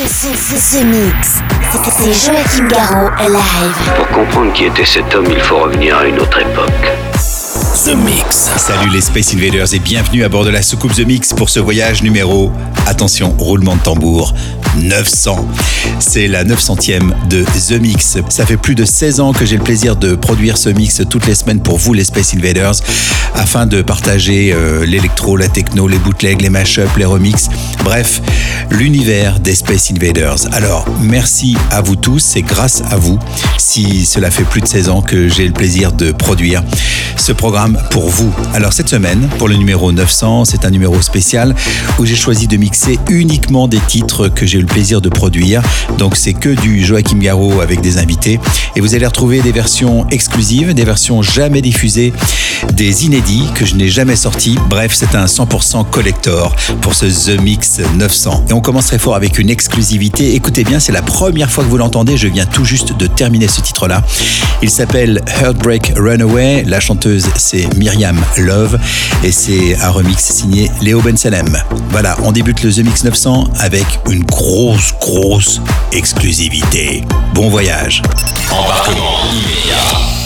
The Mix. C'est Joachim Garraud live. Pour comprendre qui était cet homme, il faut revenir à une autre époque. The Mix. Salut les Space Invaders et bienvenue à bord de la soucoupe The Mix pour ce voyage numéro, attention, roulement de tambour, 900. C'est la 900e de The Mix. Ça fait plus de 16 ans que j'ai le plaisir de produire ce mix toutes les semaines pour vous les Space Invaders afin de partager euh, l'électro, la techno, les bootlegs, les mashups, les remixes, bref, l'univers des Space Invaders. Alors, merci à vous tous, c'est grâce à vous si cela fait plus de 16 ans que j'ai le plaisir de produire ce programme pour vous. Alors cette semaine, pour le numéro 900, c'est un numéro spécial où j'ai choisi de mixer uniquement des titres que j'ai le plaisir de produire. Donc c'est que du Joachim Garraud avec des invités. Et vous allez retrouver des versions exclusives, des versions jamais diffusées, des inédits que je n'ai jamais sortis. Bref, c'est un 100% collector pour ce The Mix 900. Et on commence très fort avec une exclusivité. Écoutez bien, c'est la première fois que vous l'entendez. Je viens tout juste de terminer ce titre-là. Il s'appelle Heartbreak Runaway. La chanteuse, c'est Myriam Love et c'est un remix signé Léo Bensalem. Voilà, on débute le The Mix 900 avec une grosse, grosse exclusivité. Bon voyage. Embarquement immédiat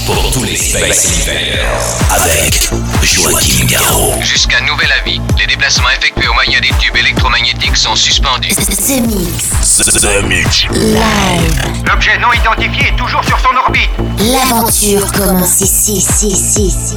pour tous les Space Invaders. Avec Joachim Garraud. Jusqu'à nouvel avis, les déplacements effectués au moyen des tubes électromagnétiques sont suspendus. The Mix. The Mix. Live. L'objet non identifié est toujours sur son orbite. L'aventure commence ici, ici, ici, ici,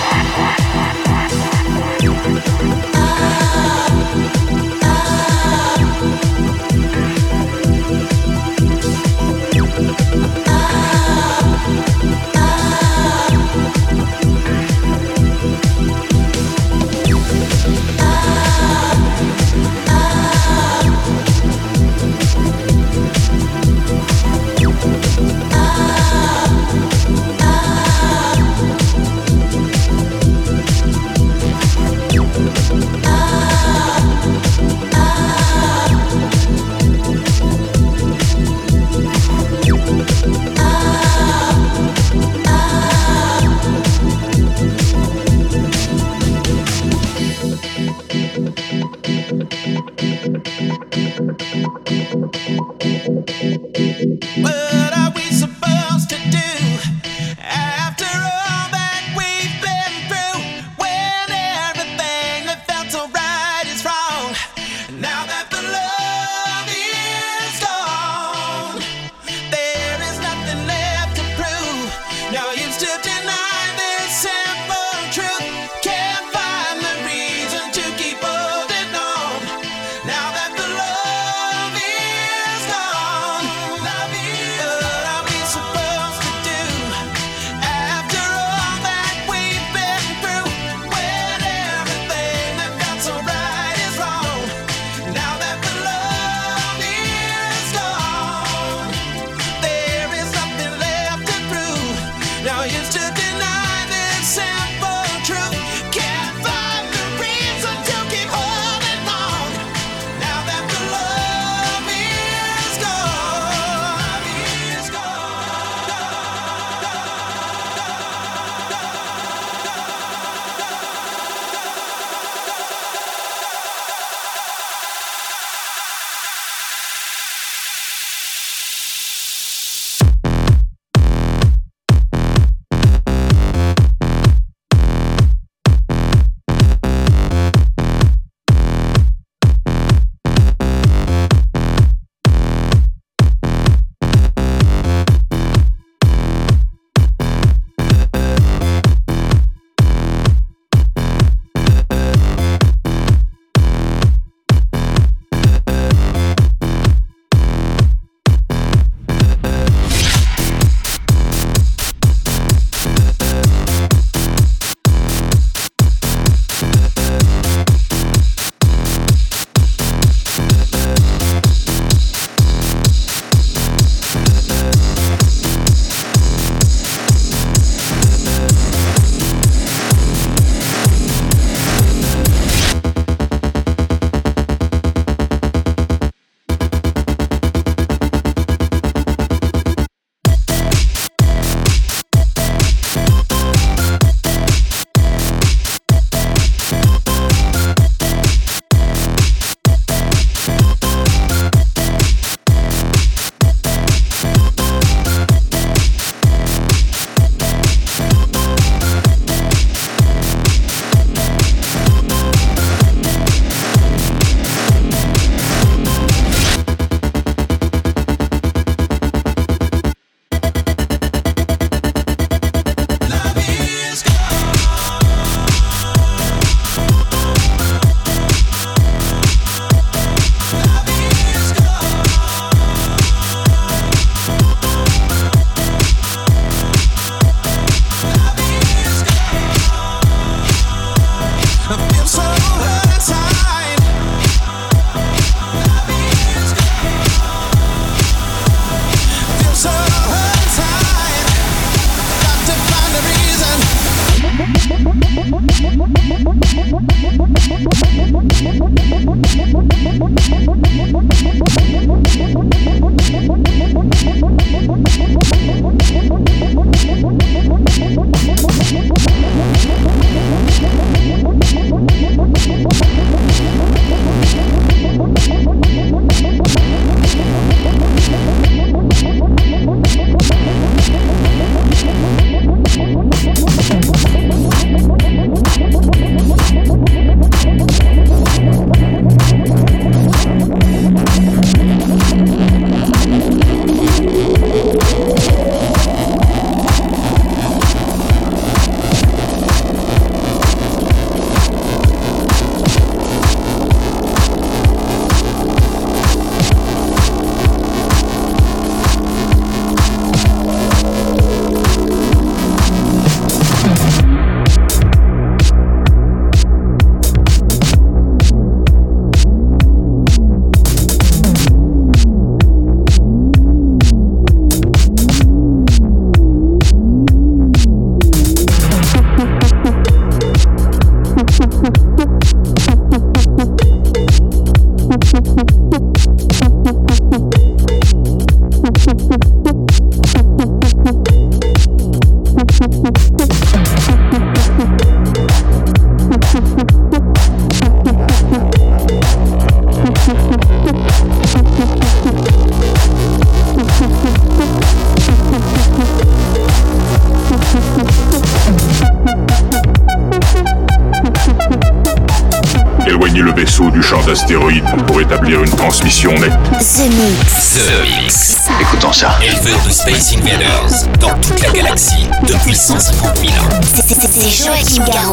C'est Joachim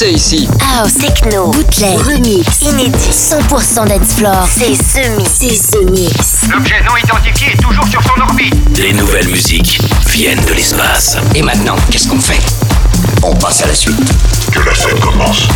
danser ici. House, techno, bootleg, remix, inédit, 100% dance floor. C'est The Mix. C'est Mix. L'objet non identifié est toujours sur son orbite. Les nouvelles musiques viennent de l'espace. Et maintenant, qu'est-ce qu'on fait? On passe à la suite. Que la fête commence.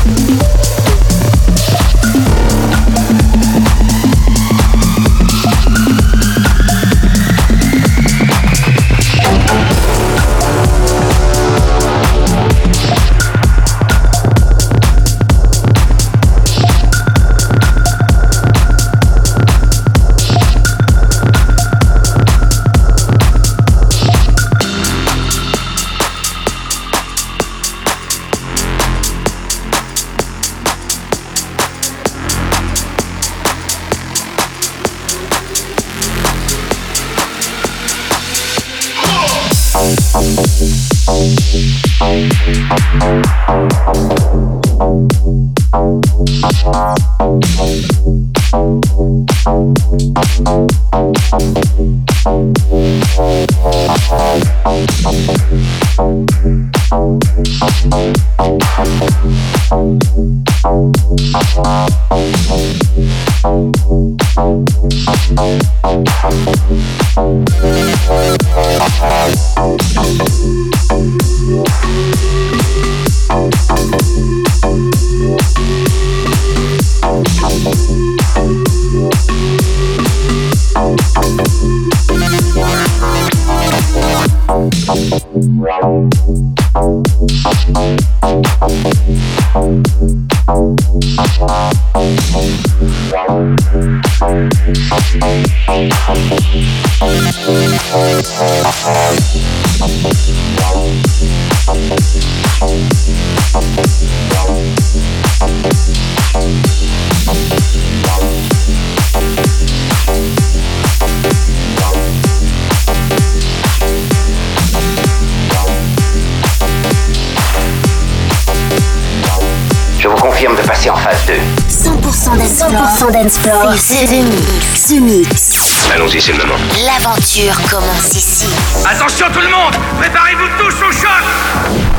En phase 2. 100% dance floor. 100% dance floor. C'est The Mix. The Mix. Allons-y, c'est le moment. L'aventure commence ici. Attention tout le monde Préparez-vous tous au choc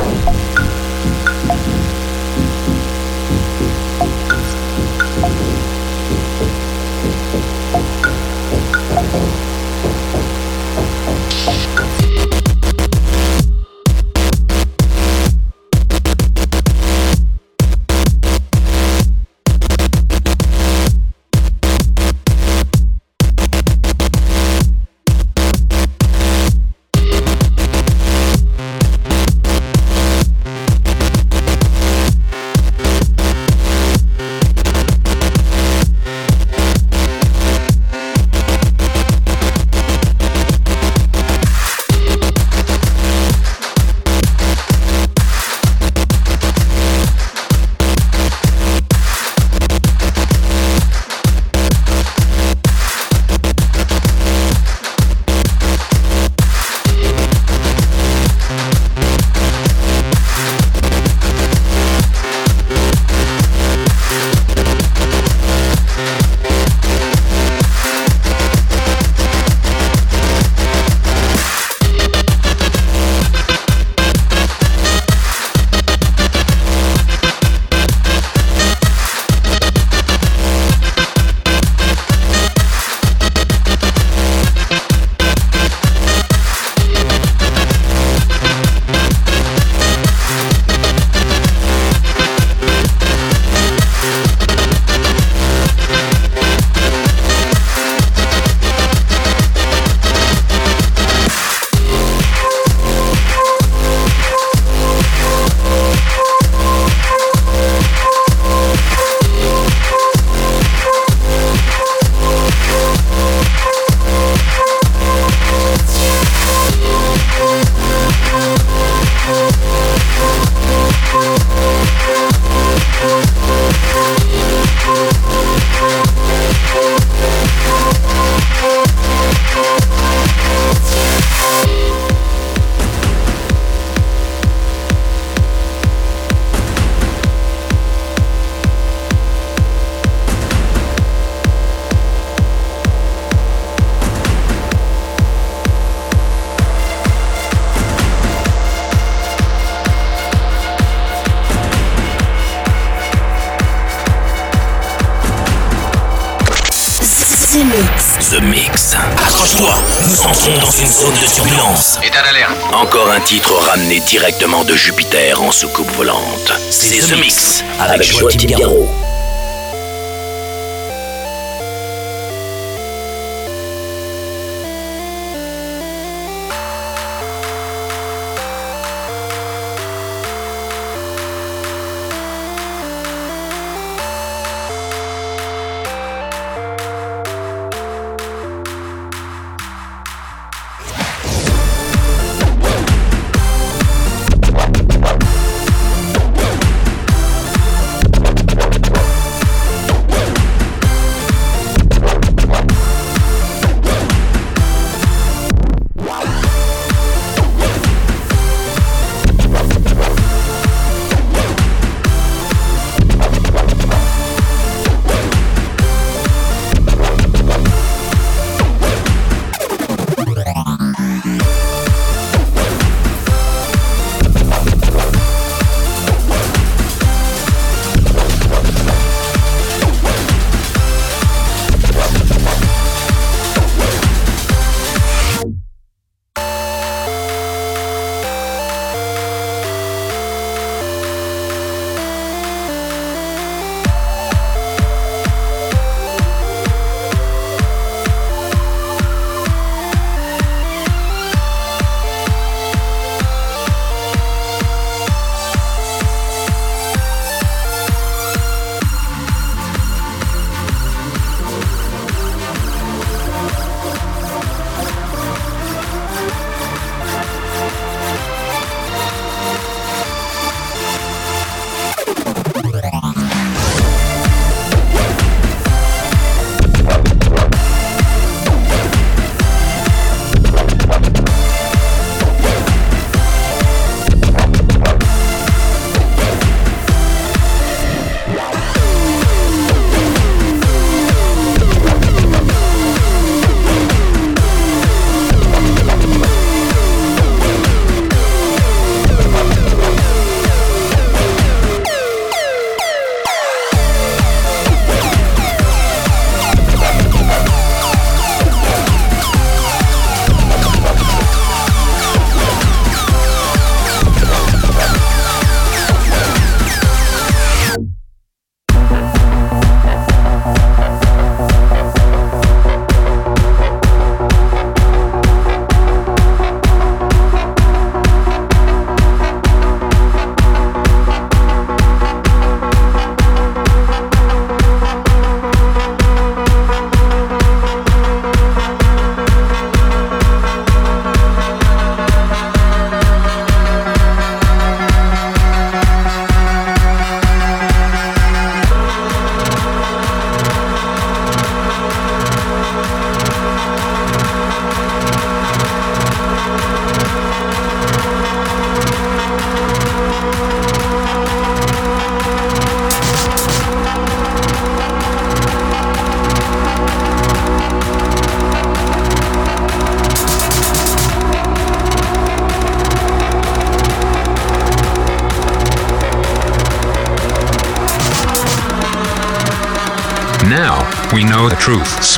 directement de Jupiter en soucoupe volante. C'est The Mix avec Joachim Garraud.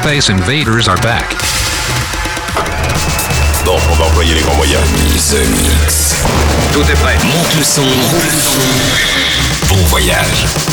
Space invaders are back. Bon, on va employer les grands moyens. The Mix. Tout est prêt. Monte le son. Bon voyage.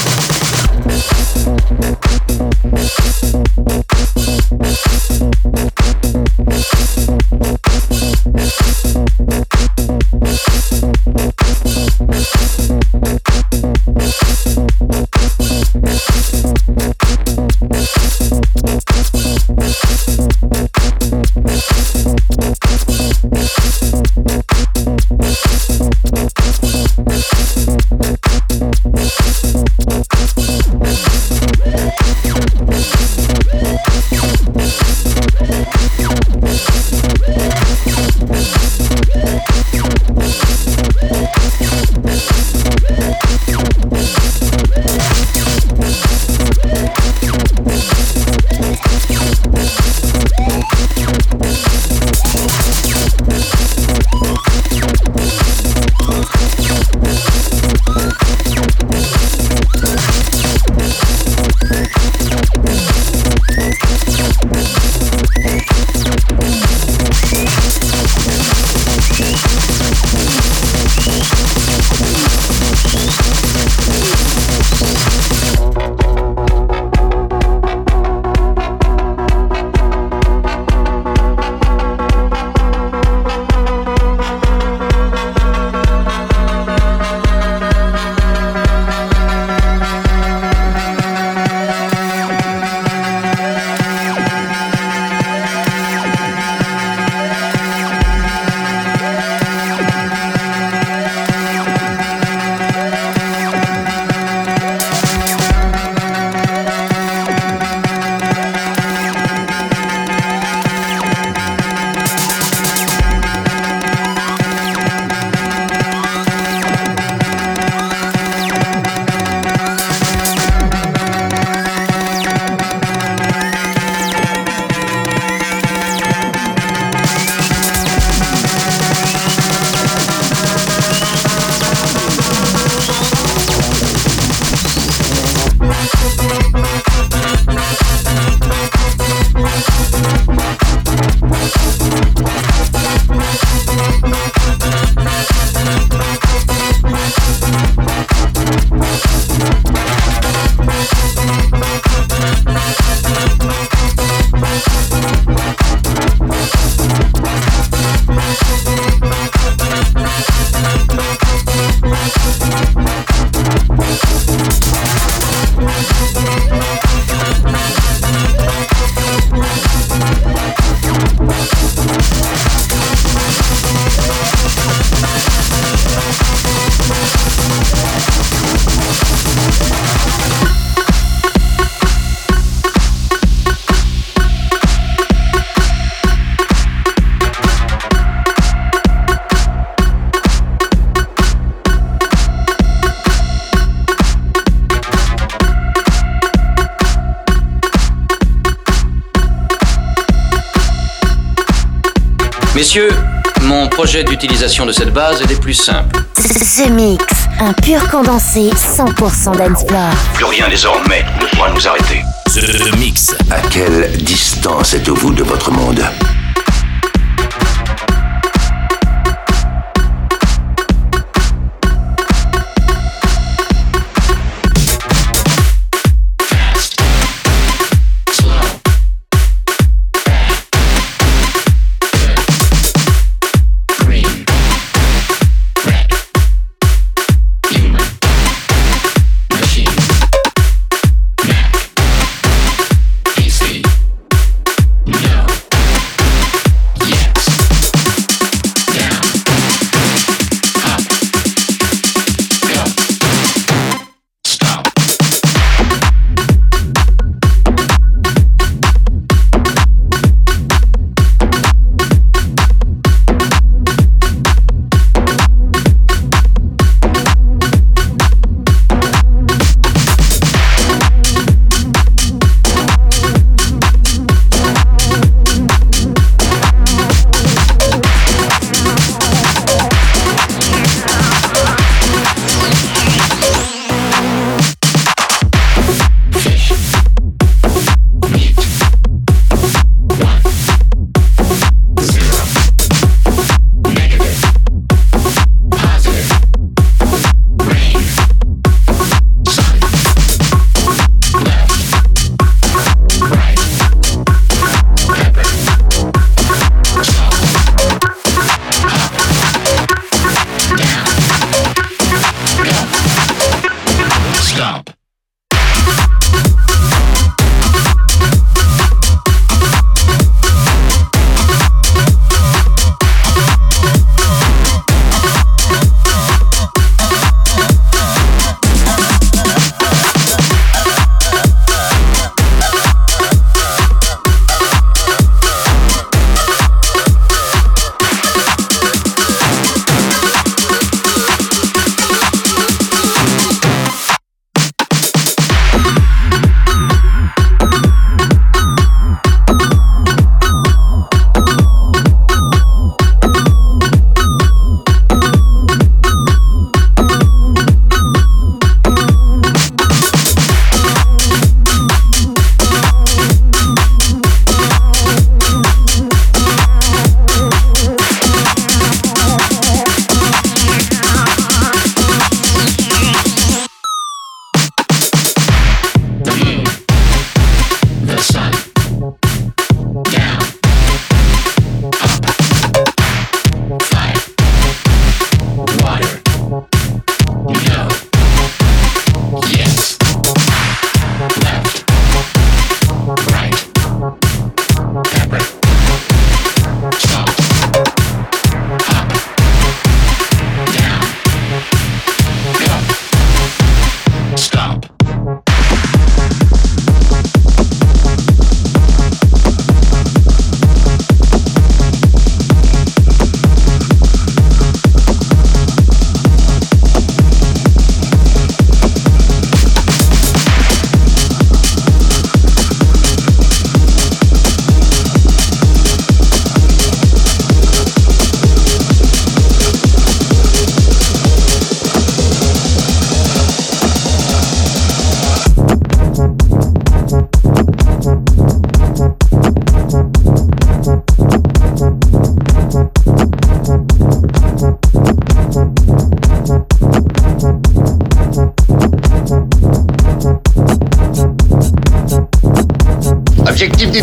Projet d'utilisation de cette base est des plus simples. The Mix, un pur condensé 100% dancefloor. Plus rien désormais ne pourra nous arrêter. The Mix. À quelle distance êtes-vous de votre monde?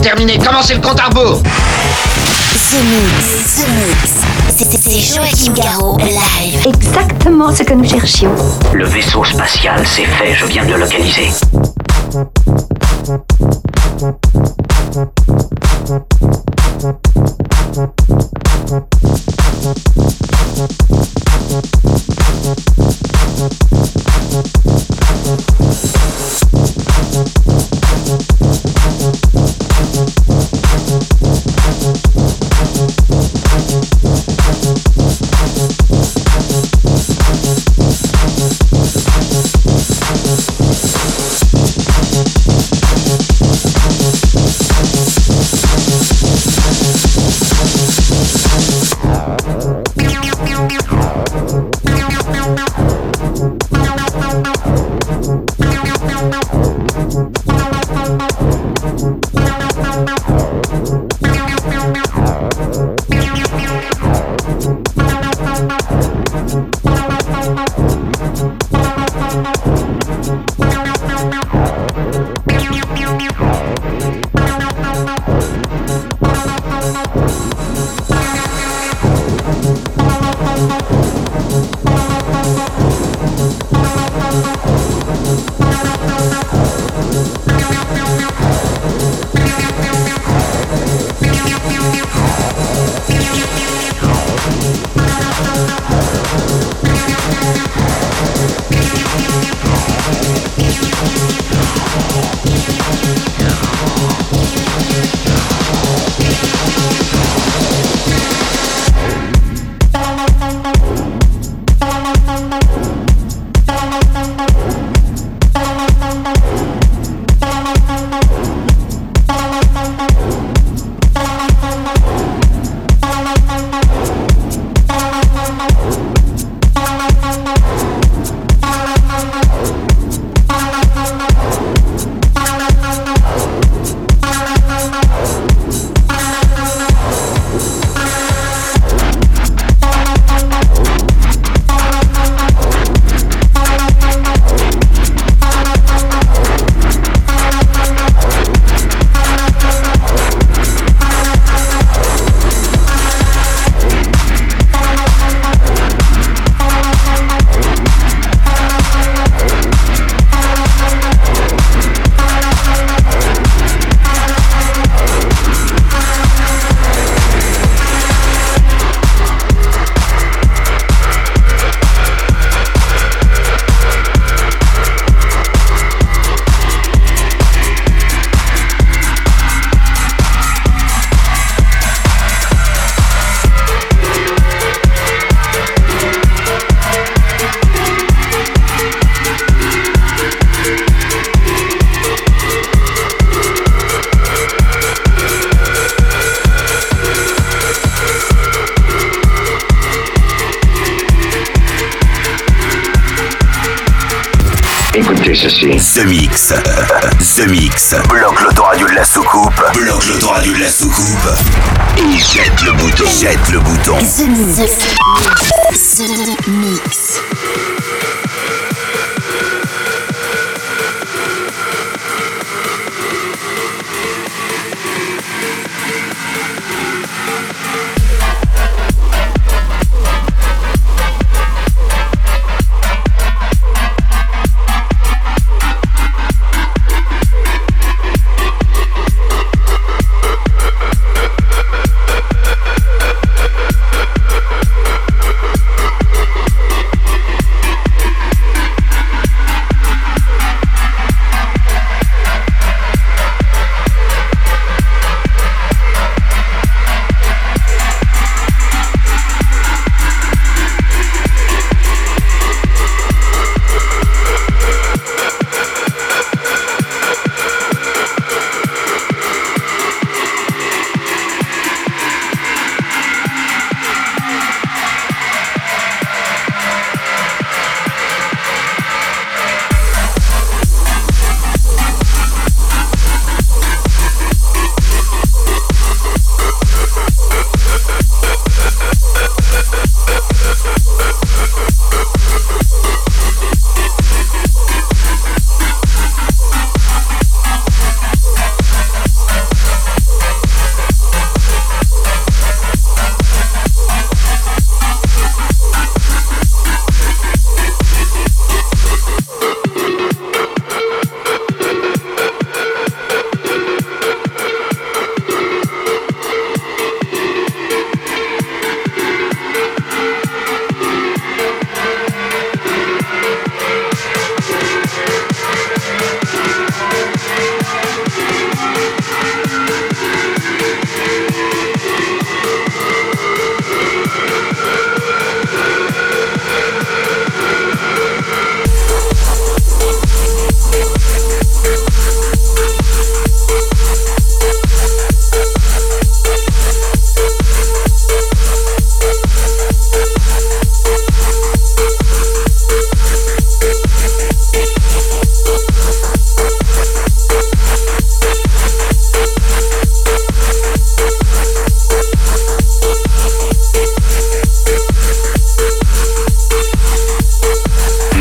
Déterminé, commencez le compte à rebours? The Mix, The Mix. C'est- C'est Joachim Garraud, live. Exactement ce que nous cherchions. Le vaisseau spatial, c'est fait, je viens de le localiser.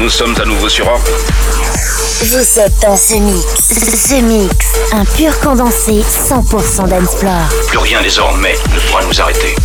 Nous sommes à nouveau sur Orbe. Vous êtes dans The Mix. The Mix, un pur condensé 100% d'Ensplore. Plus rien désormais ne pourra nous arrêter.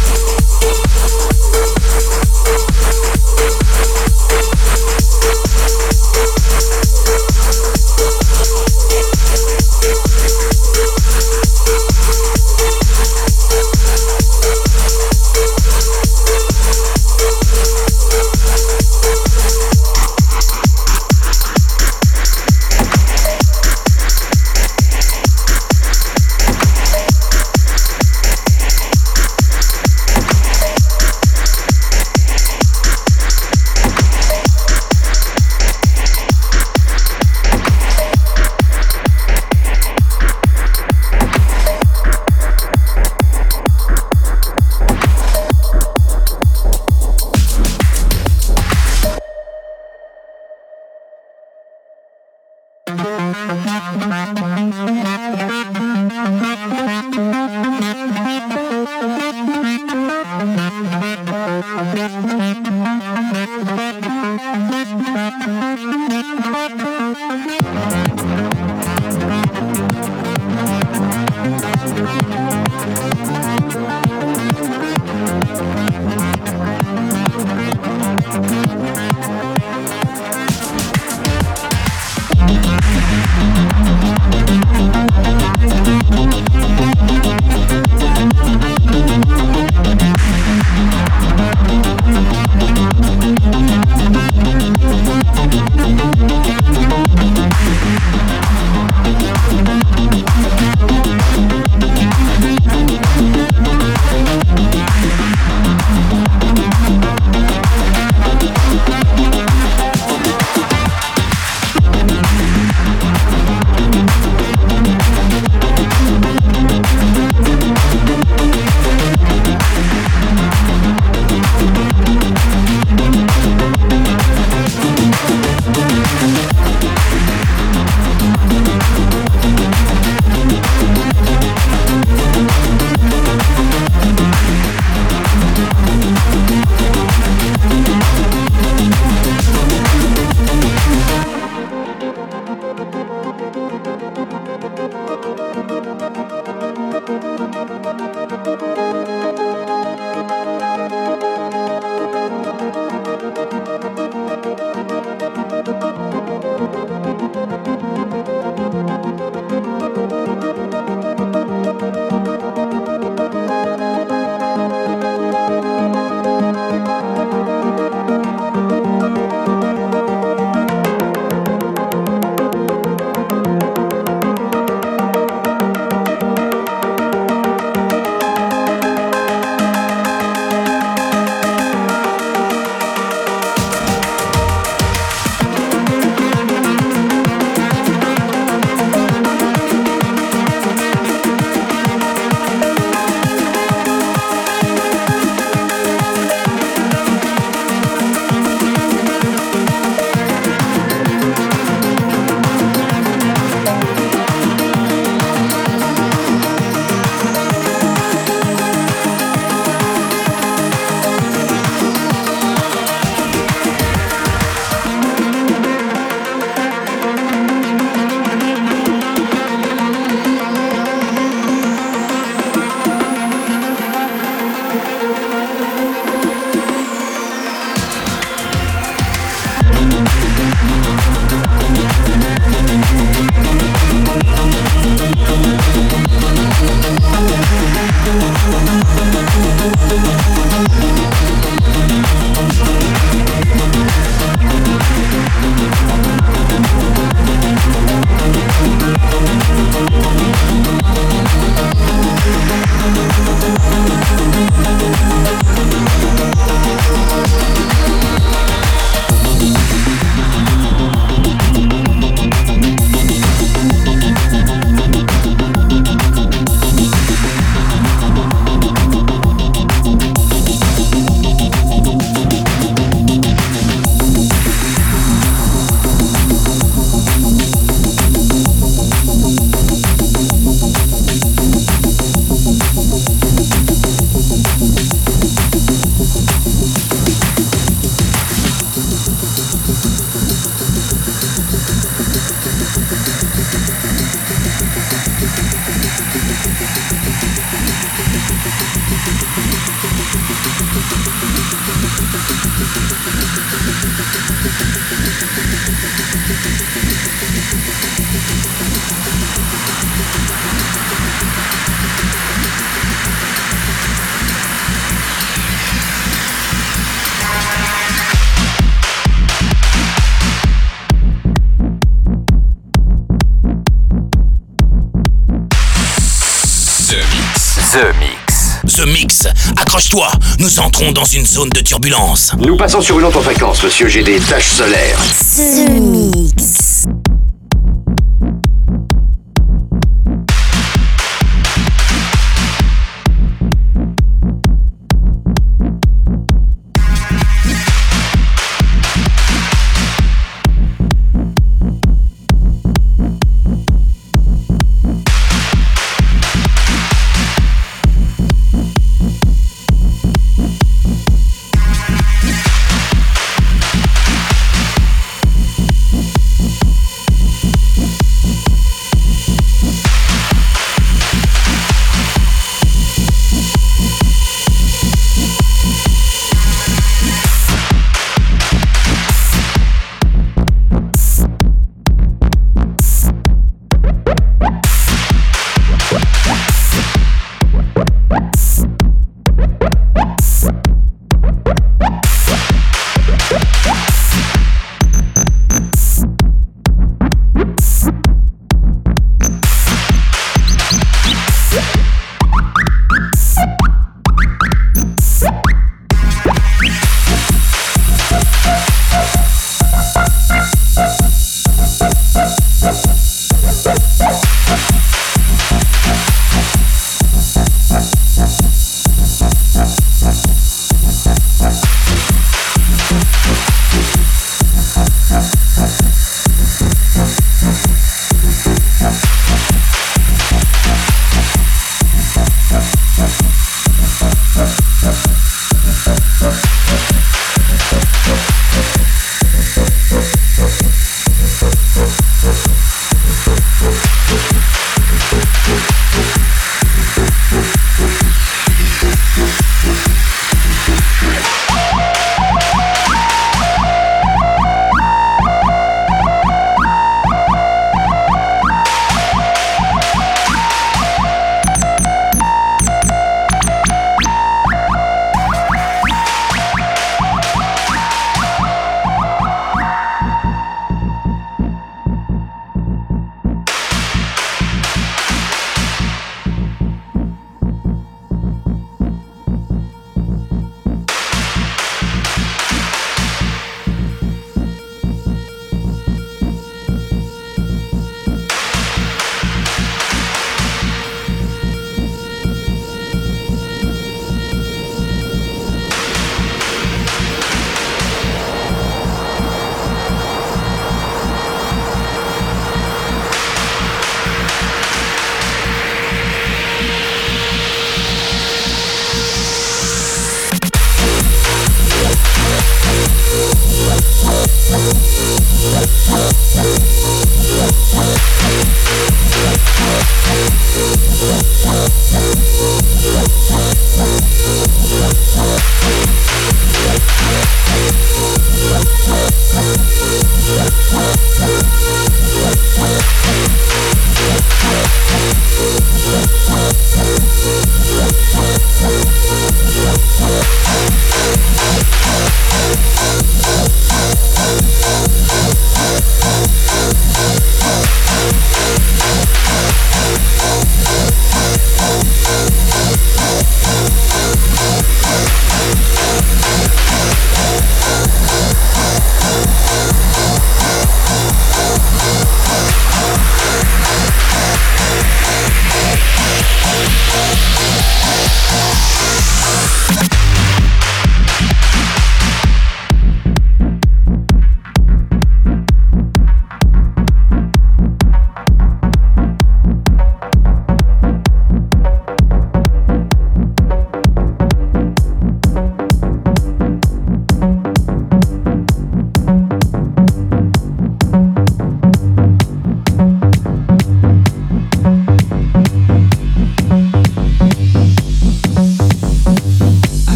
The Mix. The Mix, accroche-toi, nous entrons dans une zone de turbulence. Nous passons sur une autre fréquence, monsieur, j'ai des taches solaires. The Mix.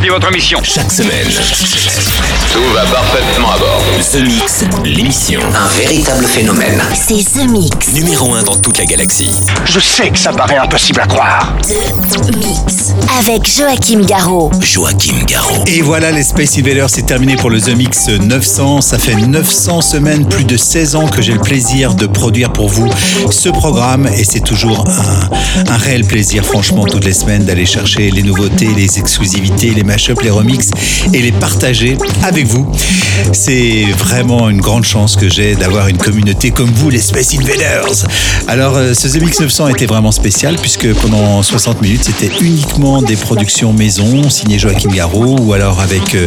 Rempli votre mission. Chaque semaine, Tout va parfaitement à bord. The Mix, l'émission. Un véritable phénomène. C'est The Mix. Numéro 1 dans toute la galaxie. Je sais que ça paraît impossible à croire. The Mix. Avec Joachim Garraud. Joachim Garraud. Et voilà, les Space Invaders, c'est terminé pour le The Mix 900. Ça fait 900 semaines, plus de 16 ans que j'ai le plaisir de produire pour vous ce programme. Et c'est toujours un, un réel plaisir, franchement, toutes les semaines d'aller chercher les nouveautés, les exclusivités, les mashups, les remixes et les partager avec vous. C'est vraiment une grande chance que j'ai d'avoir une communauté comme vous, les Space Invaders. Alors, euh, ce The Mix 900 était vraiment spécial puisque pendant 60 minutes, c'était uniquement des productions maison signées Joachim Garraud ou alors avec euh,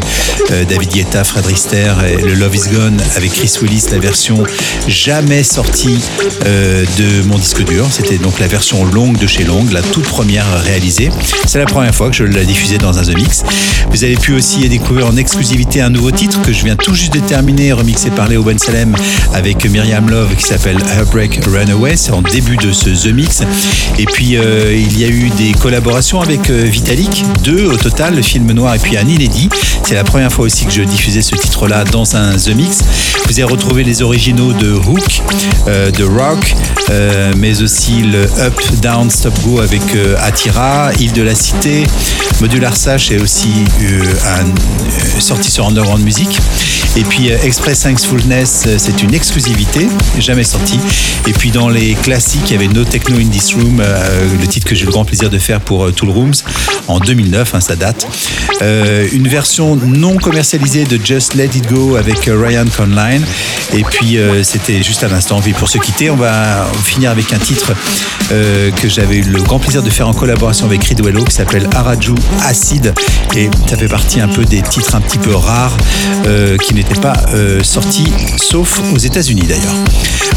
euh, David Guetta, Fred Rister le Love Is Gone avec Chris Willis, la version jamais sortie de mon disque dur. C'était donc la version longue de chez Long, la toute première réalisée. C'est la première fois que je la diffusais dans un The Mix. Vous avez pu aussi découvrir en exclusivité un nouveau titre que je viens tout juste de terminer, remixé par Léo Ben Salem avec Myriam Love qui s'appelle Heartbreak Runaway. C'est en début de ce The Mix. Et puis euh, il y a eu des collaborations avec euh, Vitalik, deux au total, le film noir et puis un inédit. C'est la première fois aussi que je diffusais ce titre-là dans un The Mix. Vous avez retrouvé les originaux de Hook, euh, de Rock, euh, mais aussi le Up, Down, Stop, Go avec Attira, Île de la Cité, Modular Sash est aussi euh, un, euh, sorti sur Underground Music. Et puis euh, Express Thankfulness, euh, c'est une exclusivité, jamais sortie. Et puis dans les classiques, il y avait No Techno in This Room, euh, le titre que j'ai le grand plaisir de faire pour euh, Tool Rooms en 2009, hein, ça date. Euh, une version non commercialisée de Just Let It Go avec euh, Ryan Conline. Et puis euh, c'était juste à l'instant. Puis pour se quitter, on va finir avec un titre euh, que j'avais eu le grand plaisir de faire en collaboration avec Ridwello qui s'appelle Araju Acid. Et ça fait partie un peu des titres un petit peu rares euh, qui n'étaient pas euh, sortis, sauf aux États-Unis d'ailleurs.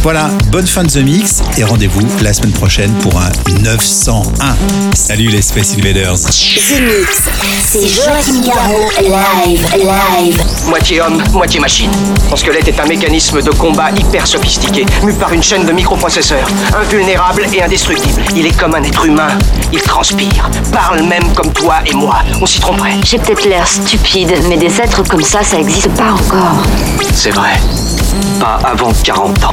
Voilà, bonne fin de The Mix et rendez-vous la semaine prochaine pour un 901. Salut les Space Invaders. The Mix. C'est Joachim Garraud. Live, live. Moitié homme, moitié machine. Son squelette est un mécanisme de combat hyper sophistiqué, mu par une chaîne de microprocesseurs, invulnérable et indestructible. Il est comme un être humain. Il transpire, parle même comme toi et moi. On s'y tromperait. J'ai peut-être l'air stupide, mais des êtres comme ça, ça existe pas encore. C'est vrai. Pas avant 40 ans.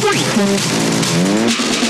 Joachim